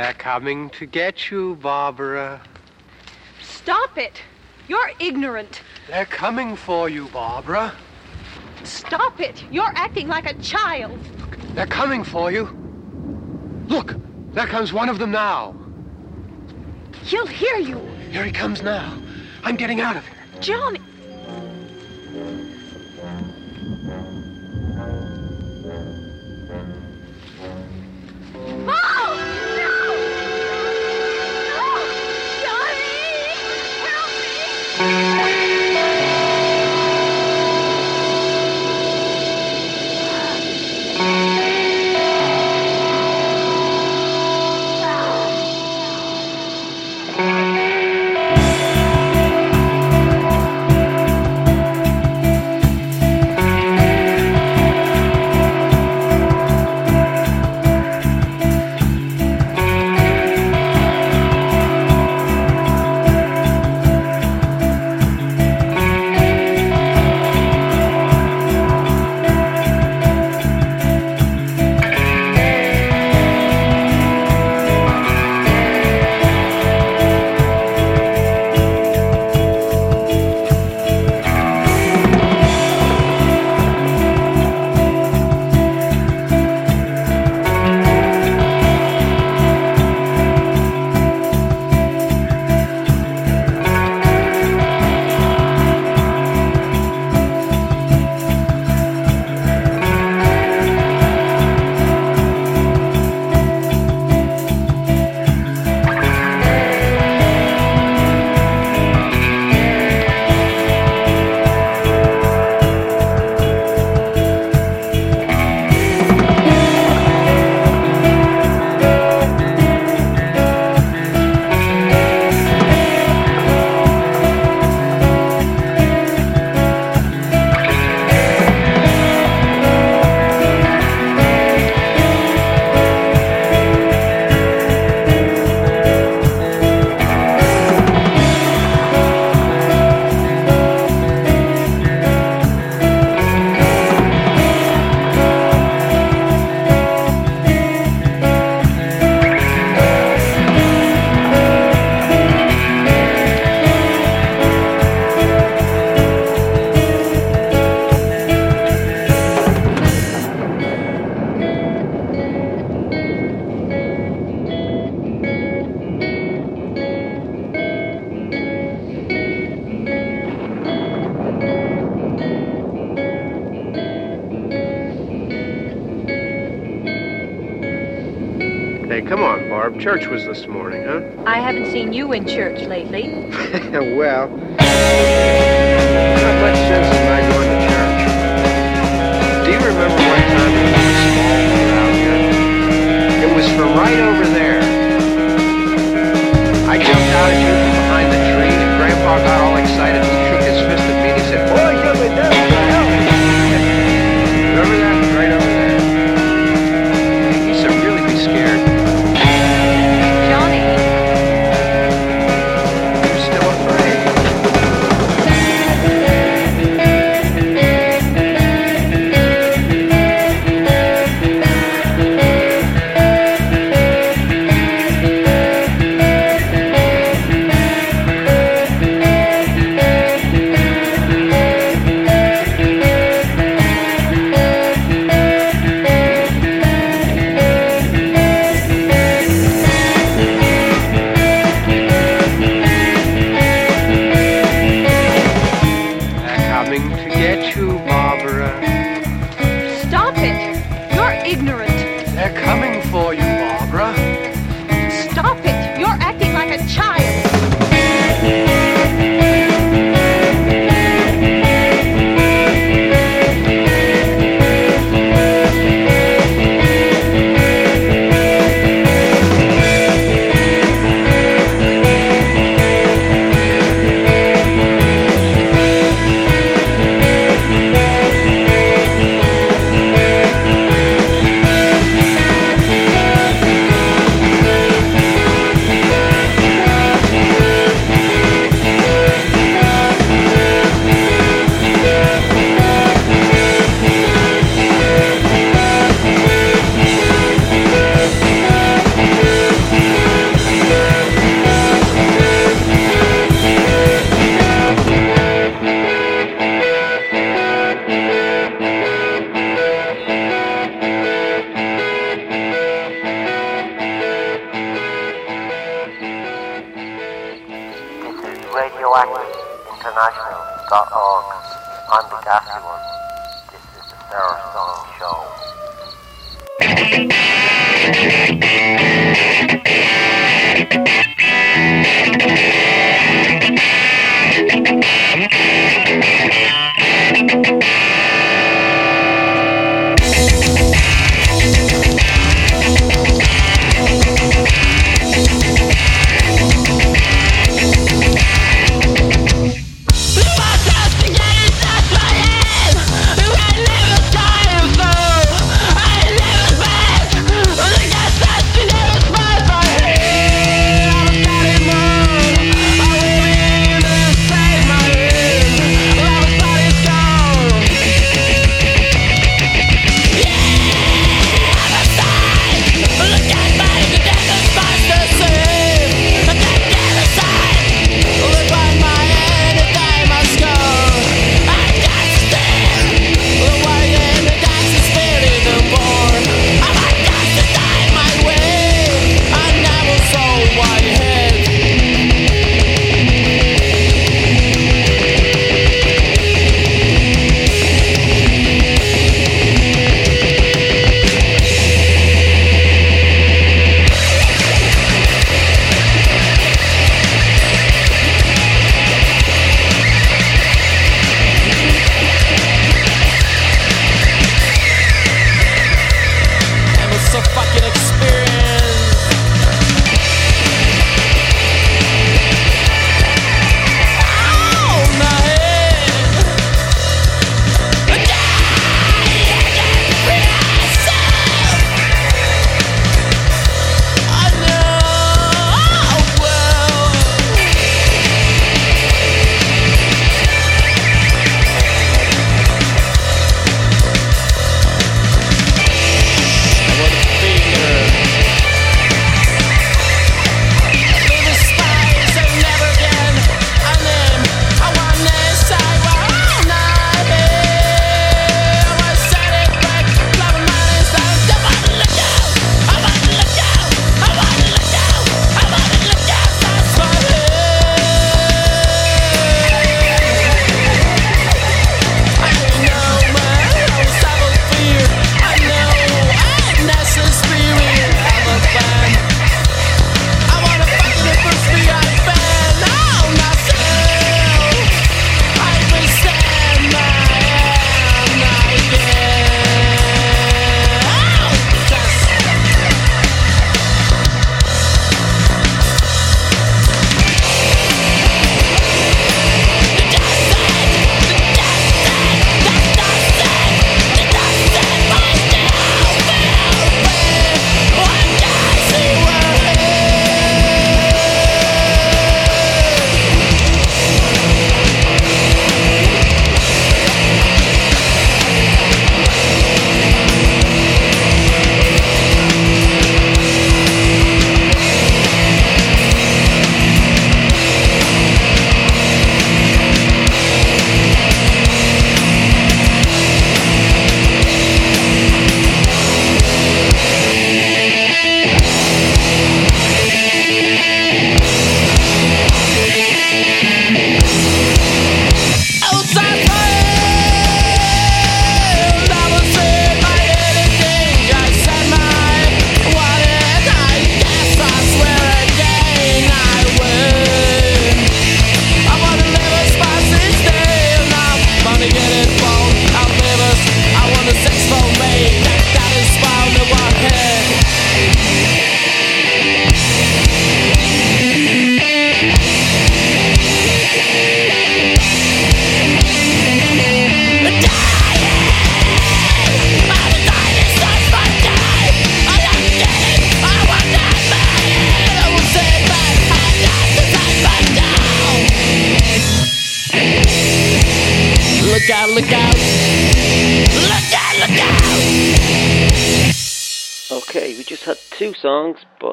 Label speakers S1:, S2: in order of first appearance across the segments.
S1: They're coming to get you, Barbara.
S2: Stop it! You're ignorant.
S1: They're coming for you, Barbara.
S2: Stop it! You're acting like a child.
S1: Look, they're coming for you. Look, there comes one of them now.
S2: He'll hear you.
S1: Here he comes now. I'm getting out of here.
S3: John,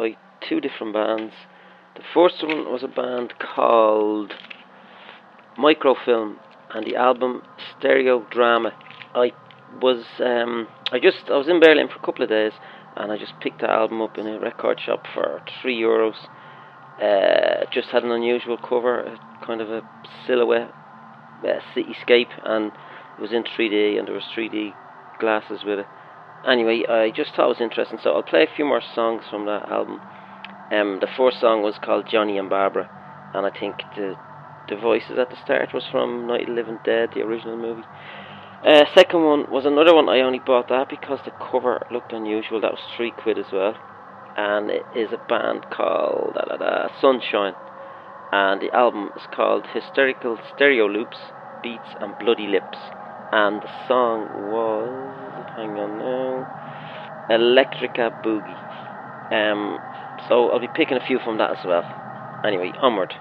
S3: by two different bands. The first one was a band called Microfilm and the album Stereo Drama. I was um, I just I was in Berlin for a couple of days and I just picked the album up in a record shop for three euros. Uh, just had an unusual cover, kind of a silhouette uh, cityscape, and it was in 3D, and there was 3D glasses with it. Anyway, I just thought it was interesting, so I'll play a few more songs from that album. Um, the first song was called Johnny and Barbara, and I think the the voices at the start was from Night of the Living Dead, the original movie. Uh, second one was another one. I only bought that because the cover looked unusual. That was three quid as well, and it is a band called da, da, da, Sunshine, and the album is called Hysterical Stereo Loops, Beats and Bloody Lips, and the song was hang on now, Electrica Boogie. Um, so I'll be picking a few from that as well. Anyway, onward.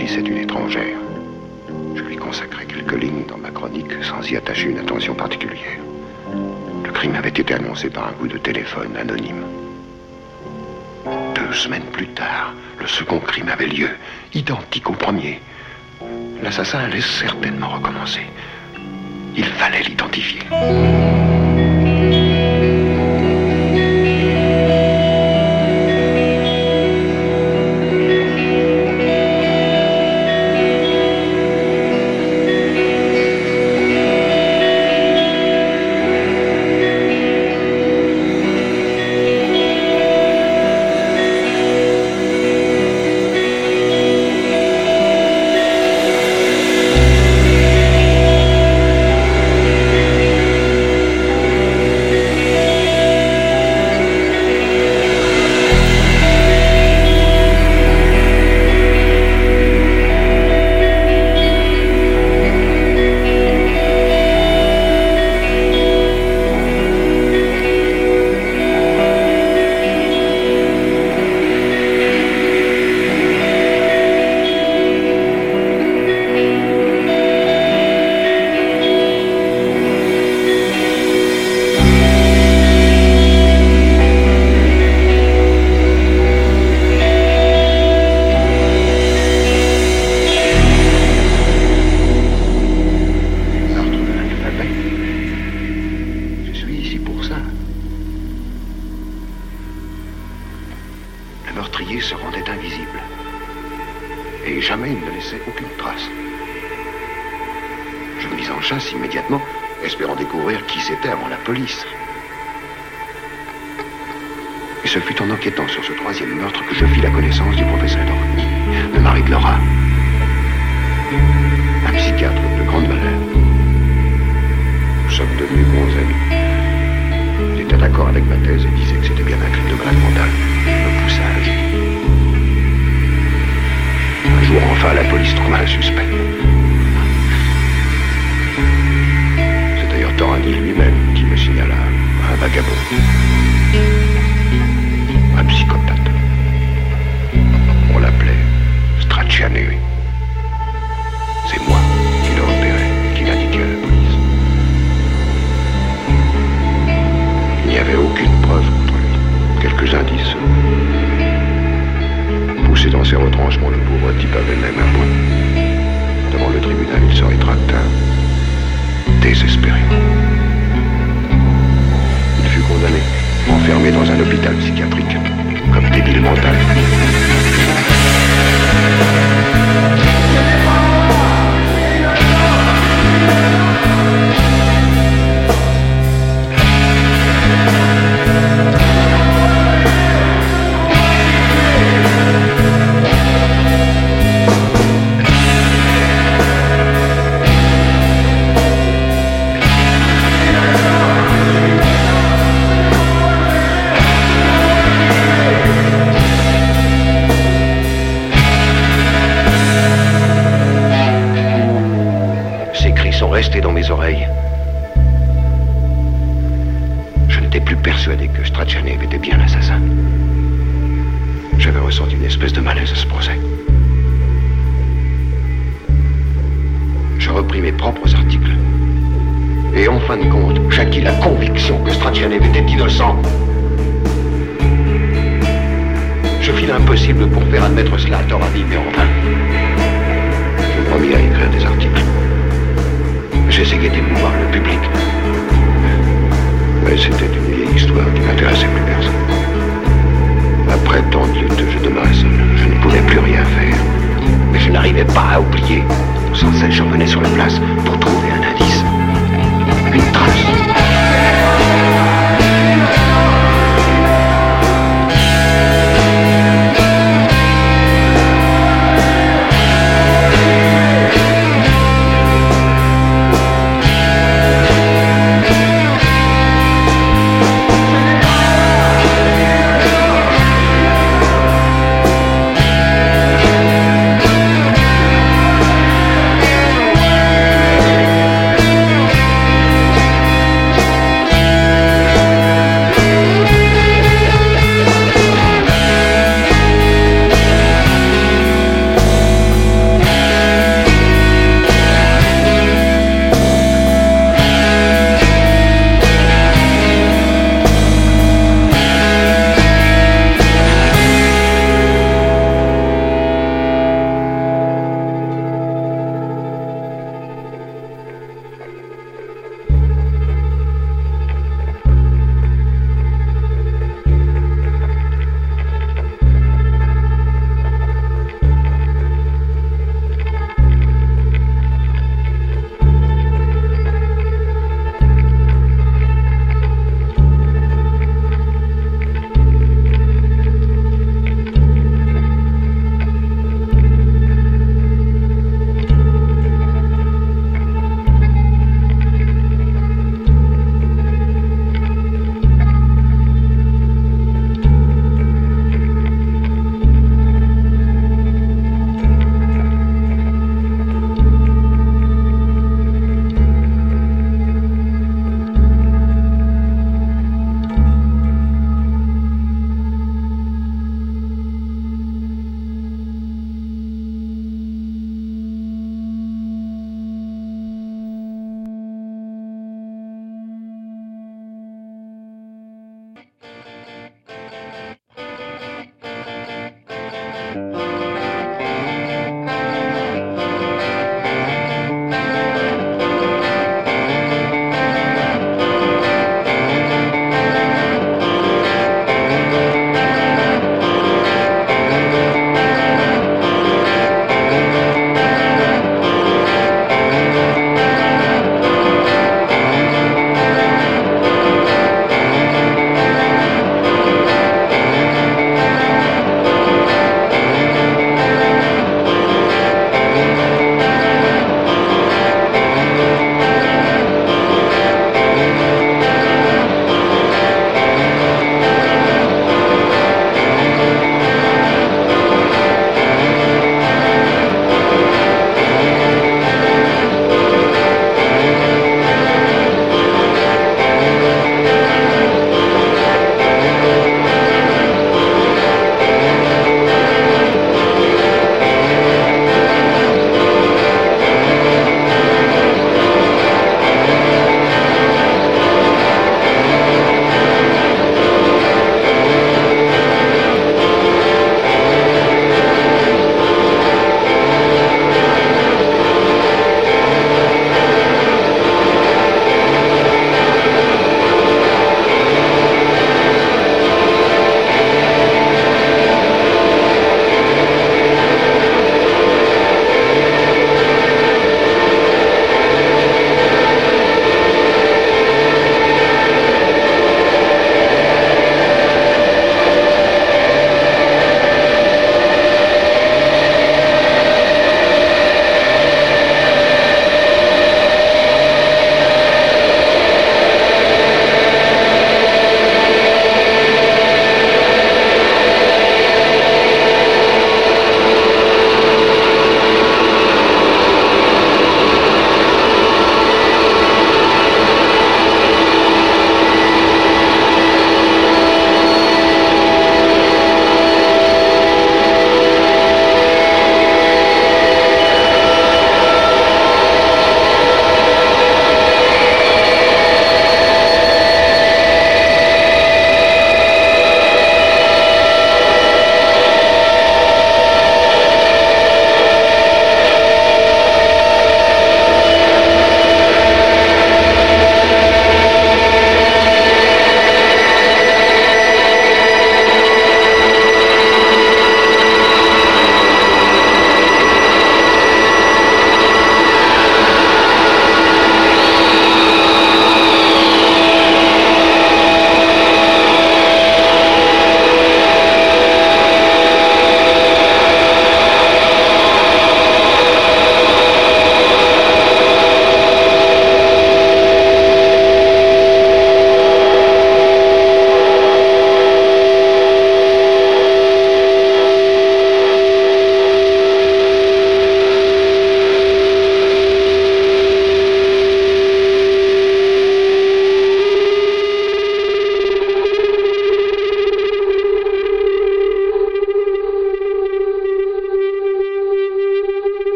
S4: s'agissait d'une étrangère. Je lui consacrai quelques lignes dans ma chronique sans y attacher une attention particulière. Le crime avait été annoncé par un coup de téléphone anonyme. Deux semaines plus tard, le second crime avait lieu, identique au premier. L'assassin allait certainement recommencer. Il fallait l'identifier.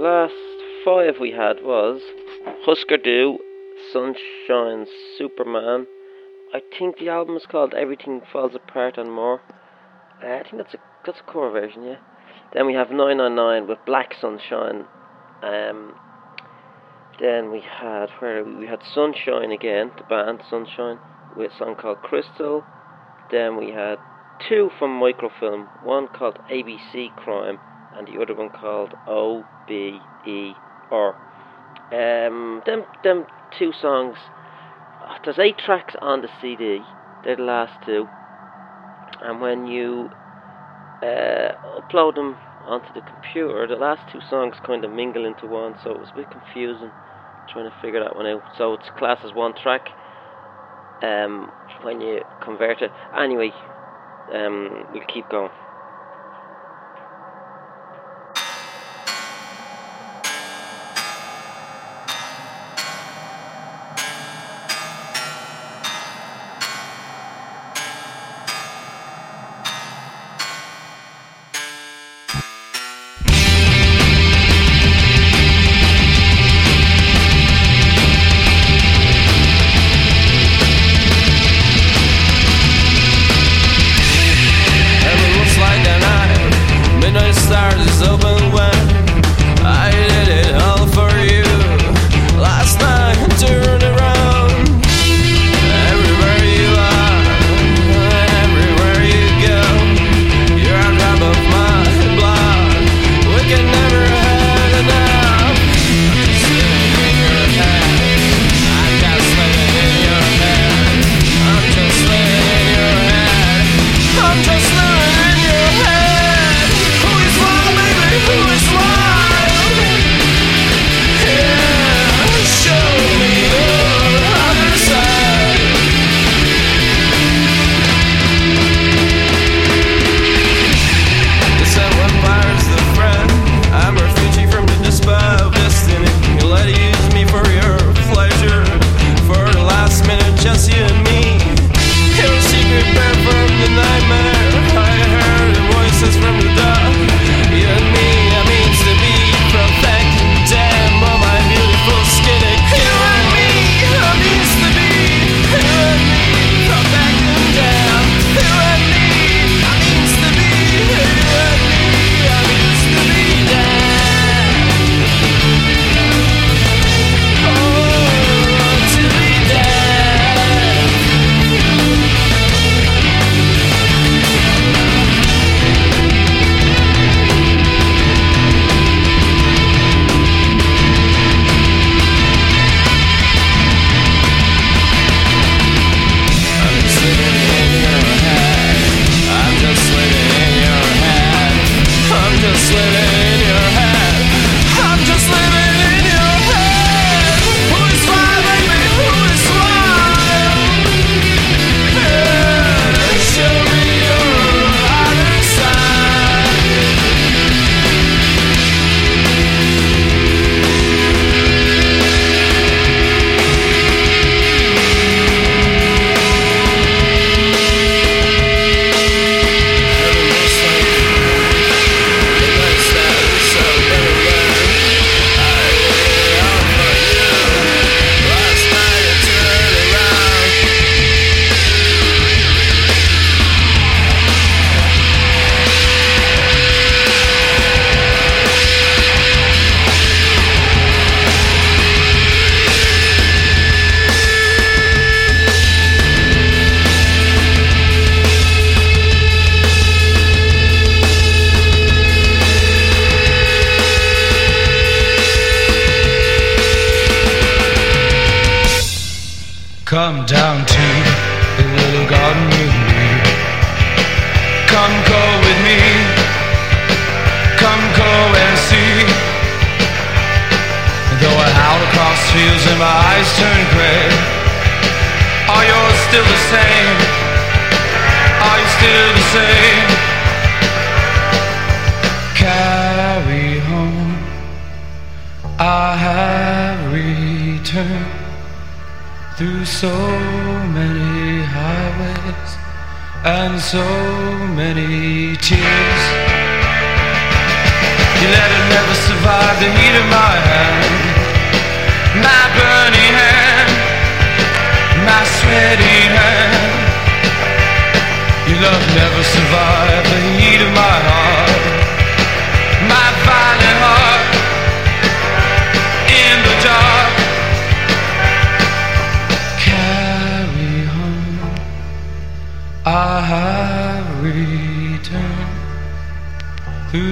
S5: Last five we had was Husker Du, Sunshine, Superman. I think the album is called Everything Falls Apart and More. Uh, I think that's a that's a cover version, yeah. Then we have 999 with Black Sunshine. Um, then we had where we had Sunshine again, the band Sunshine, with a song called Crystal. Then we had two from Microfilm, one called ABC Crime and the other one called O B E R. Um, them them two songs. uh, There's eight tracks on the CD. They're the last two, and when you uh, upload them onto the computer, the last two songs kind of mingle into one, so it was a bit confusing trying to figure that one out. So it's classed as one track um, when you convert it. Anyway, um, we'll keep going.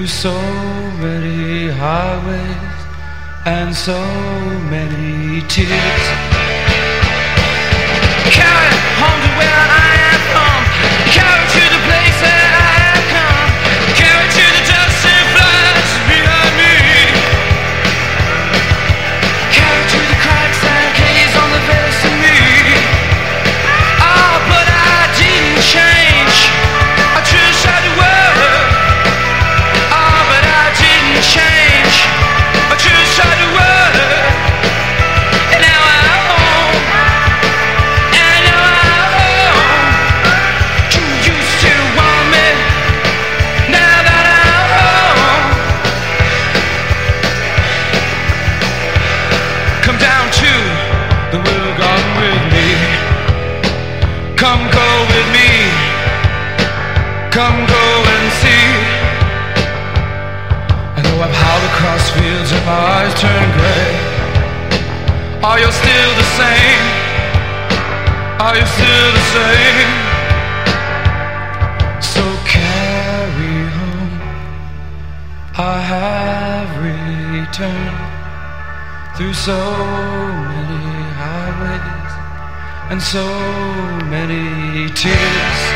S6: so
S7: many highways and so many tears.
S8: Carry home to where I. are you still the same? So carry home, I have returned through so many highways and so many tears.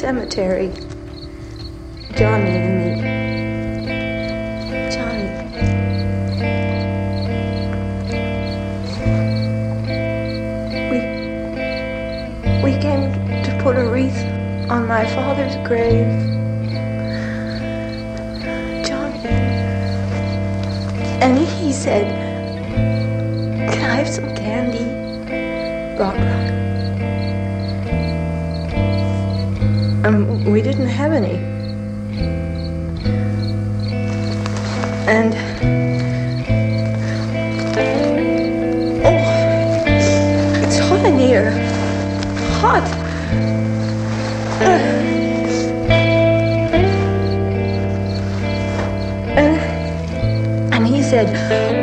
S9: Cemetery. Johnny and me. Johnny. We we came to put a wreath on my father's grave. Johnny. And he said, Can I have some candy? Barbara. We didn't have any. And oh, it's hot in here. Hot. And, and he said,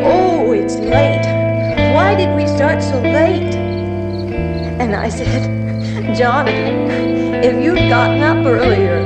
S9: Oh, it's late. Why did we start so late? And I said, Johnny, if you'd gotten up earlier,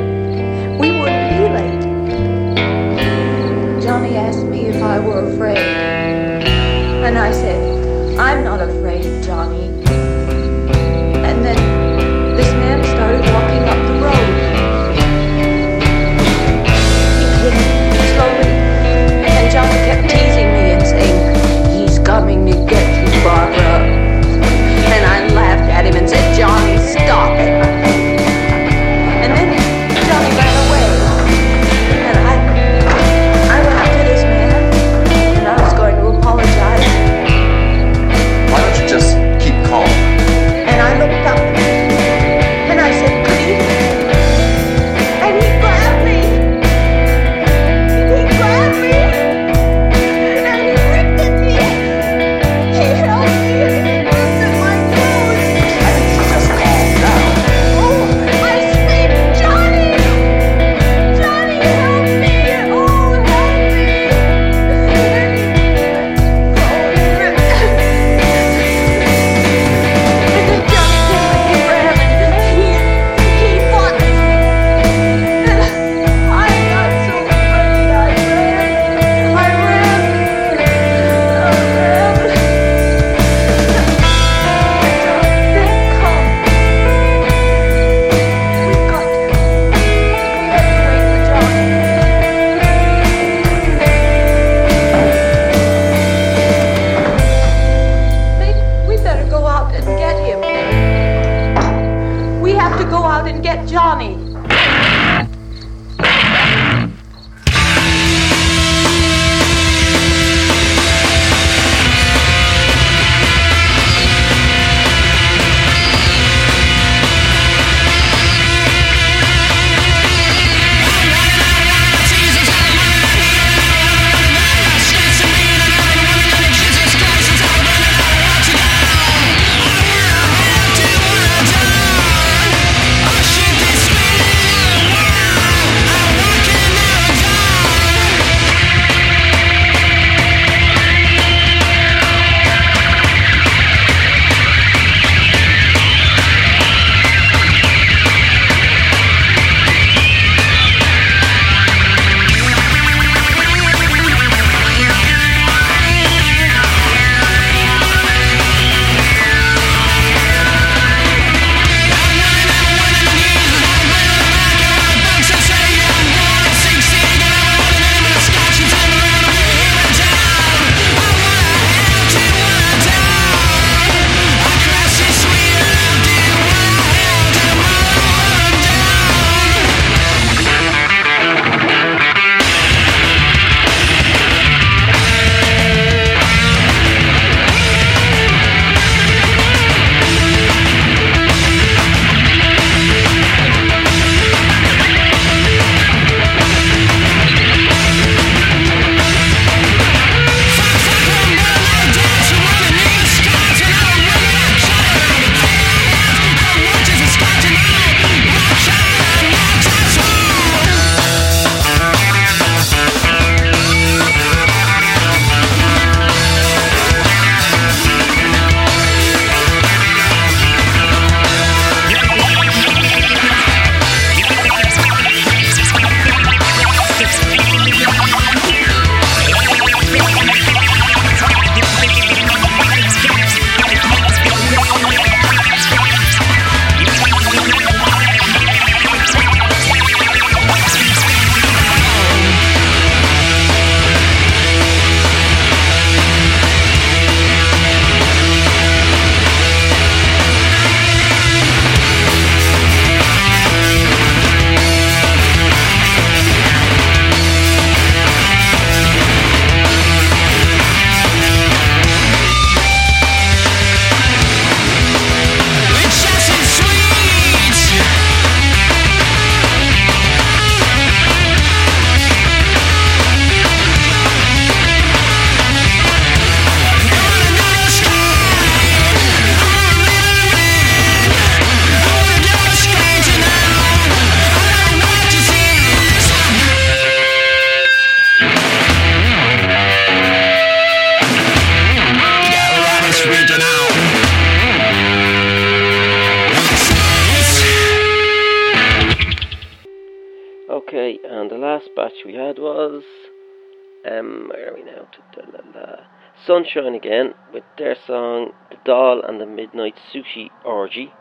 S3: Sunshine again with their song The Doll and the Midnight Sushi Orgy.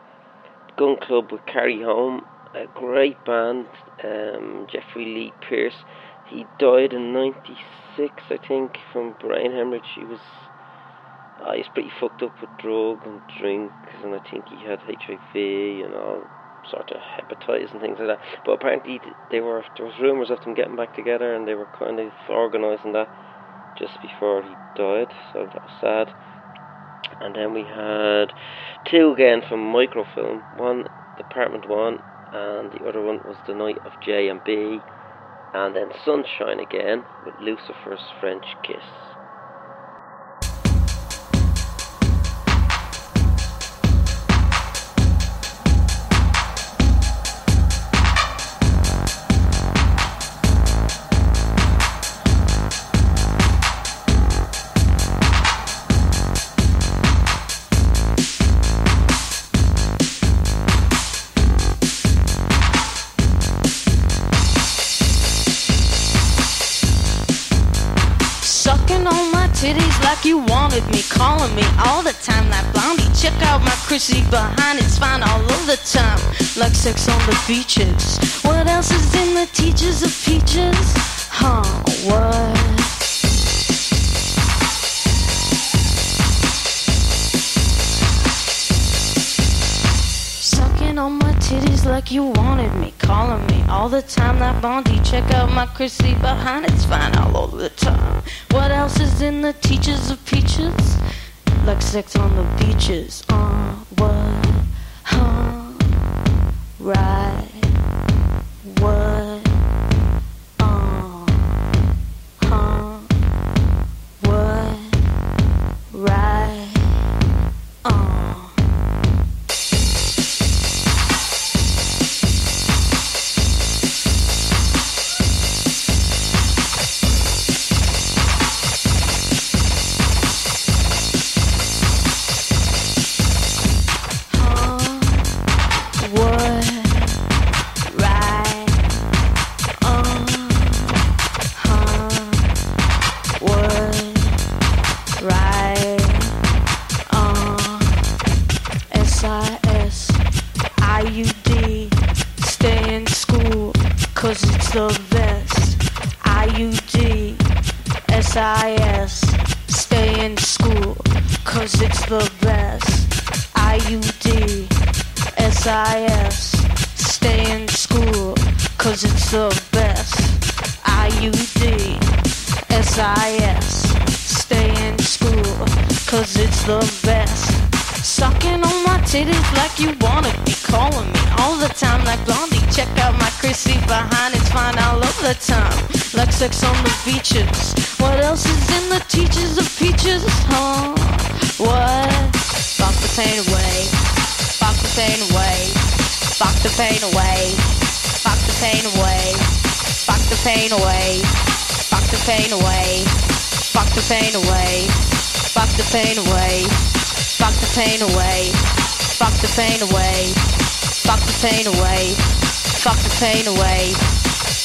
S3: Gun Club with Carry Home, a great band. Um, Jeffrey Lee Pierce. He died in '96, I think, from brain hemorrhage. He was uh, he's pretty fucked up with drugs and drink, and I think he had HIV and all sort of hepatitis and things like that. But apparently th- they were there was rumours of them getting back together, and they were kind of organising that just before he died. So that was sad. And then we had two again from Microfilm. One, Department One, and the other one was The Night of J and B. And then Sunshine again with Lucifer's French Kiss.
S10: You wanted me, calling me all the time. That blondie, check out my Chrissy behind, it's fine all of the time. Like sex on the beaches. What else is in the teachers of peaches? Huh, what? Sucking on my titties like you wanted me, calling me all the time. That Blondie, check out my Chrissy behind, it's fine all over the time. What else is in the teachers of peaches? Like sex on the beaches. Uh, what? Huh? Right. All the time. Like sex on the beaches. What else is in the teachers of peaches? Huh? What? Fuck the pain away. Fuck the pain away. Fuck the pain away. Fuck the pain away. Fuck the pain away. Fuck the pain away. Fuck the pain away. Fuck the pain away. Fuck the pain away. Fuck the pain away. Fuck the pain away. Fuck the pain away.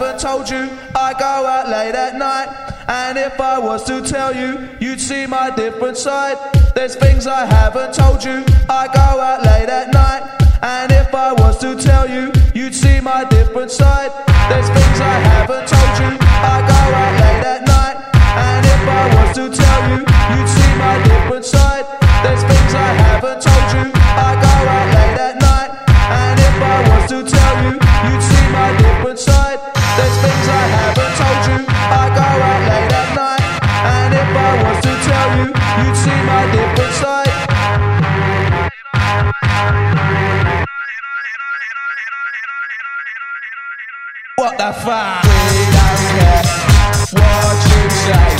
S11: Haven't told you, I go out late at night. And if I was to tell you, you'd see my different side. There's things I haven't told you, I go out late at night. And if I was to tell you, you'd see my different side. There's things I haven't told you, I go out late at night. And if I was to tell you, you'd see my different side. There's things I haven't told you, I go out late at night. And if I was to tell you, you'd see my different side. What the fuck? We don't care what you say.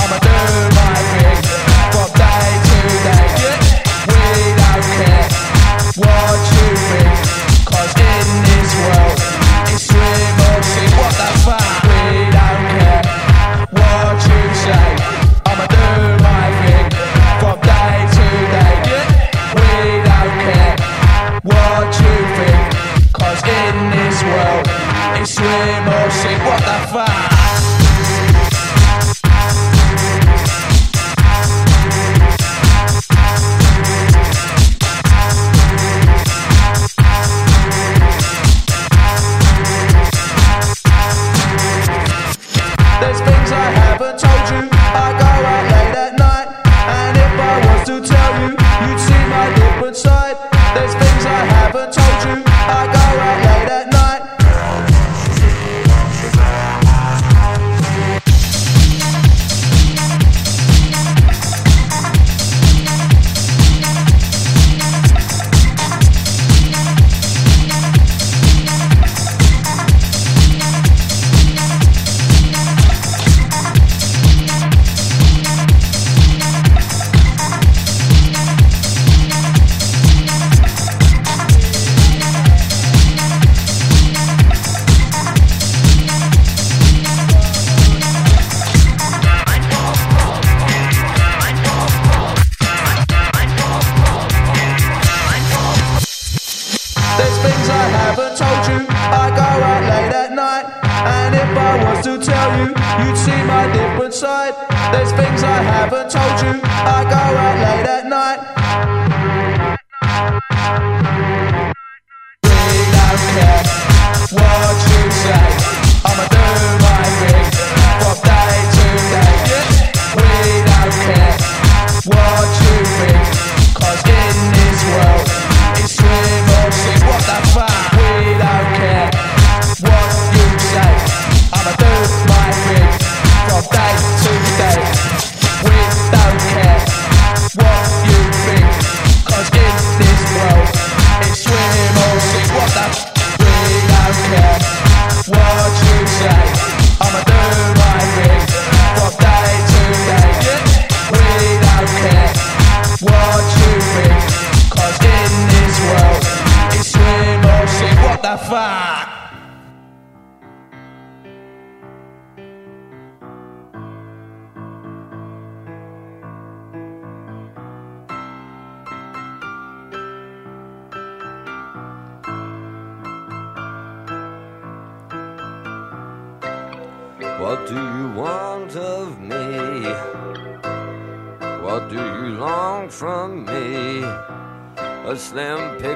S11: I'ma do my thing from day to day. We don't care what you think. Cause in this world, it's or. What the fuck? What you think. Cause in this world, it's swim or sink. What the fuck?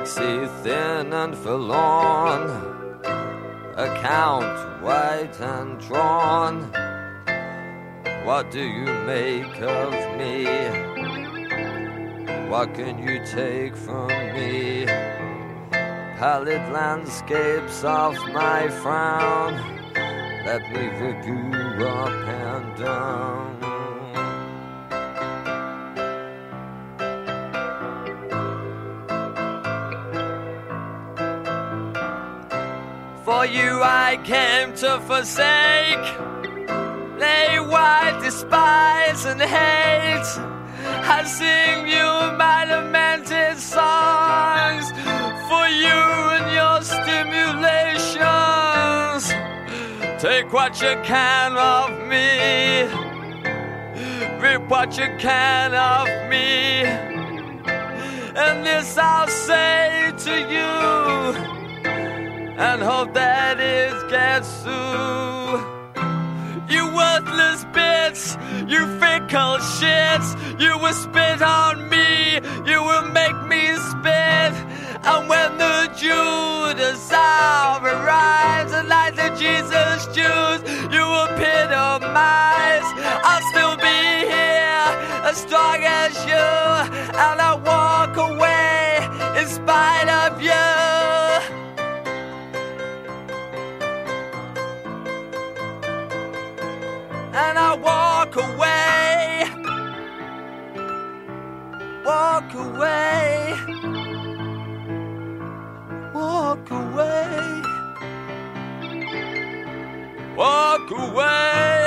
S5: Slim thin and forlorn, account white and drawn. What do you make of me? What can you take from me? Pallid landscapes of my frown. Let me you up and down. You I came to forsake, lay wide, despise and hate. I sing you my lamented songs for you and your stimulations. Take what you can of me, rip what you can of me, and this I'll say to you. And hope that it gets through. You worthless bits, you fickle shits, you will spit on me, you will make me spit. And when the Judas hour arrives, and like the Jesus Jews, you will epitomize. I'll still be here, as strong as you, and I'll walk away in spite of Walk away. Walk away. Walk away.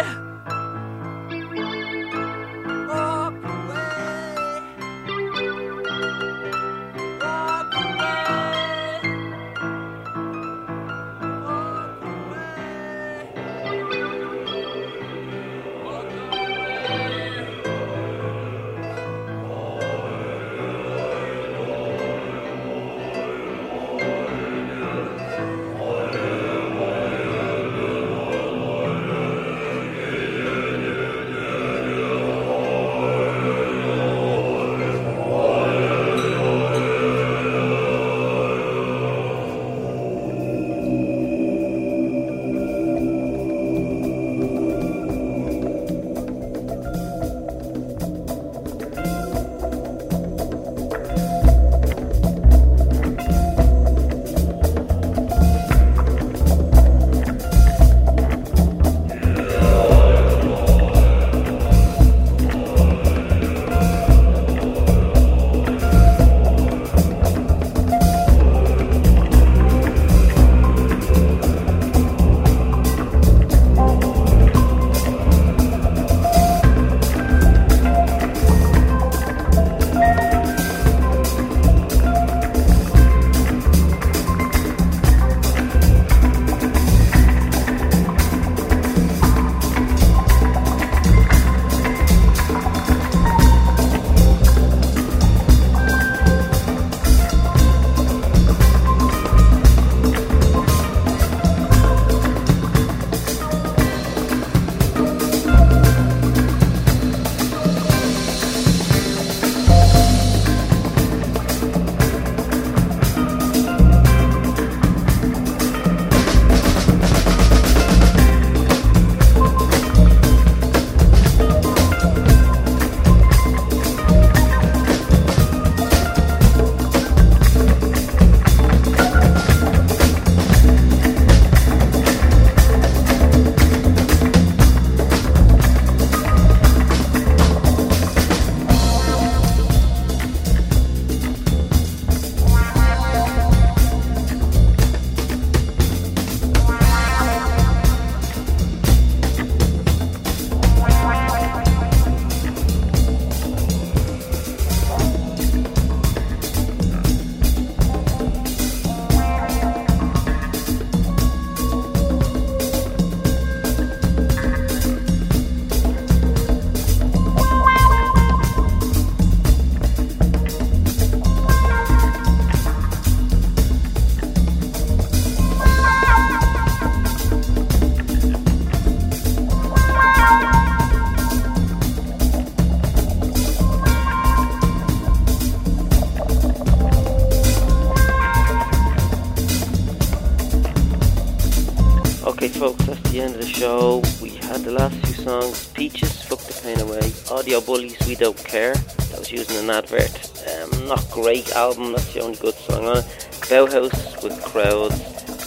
S3: Show. We had the last few songs Peaches, Fuck the Pain Away, Audio Bullies, We Don't Care. That was using an advert. Um, not great album, that's the only good song on it. Bauhaus with Crowds,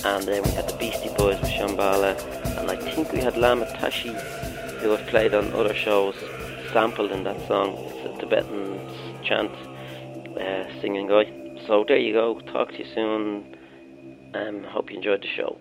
S3: and then we had the Beastie Boys with Shambala, and I think we had Lama Tashi, who have played on other shows, sampled in that song. It's a Tibetan chant uh, singing guy. So there you go. Talk to you soon. Um, hope you enjoyed the show.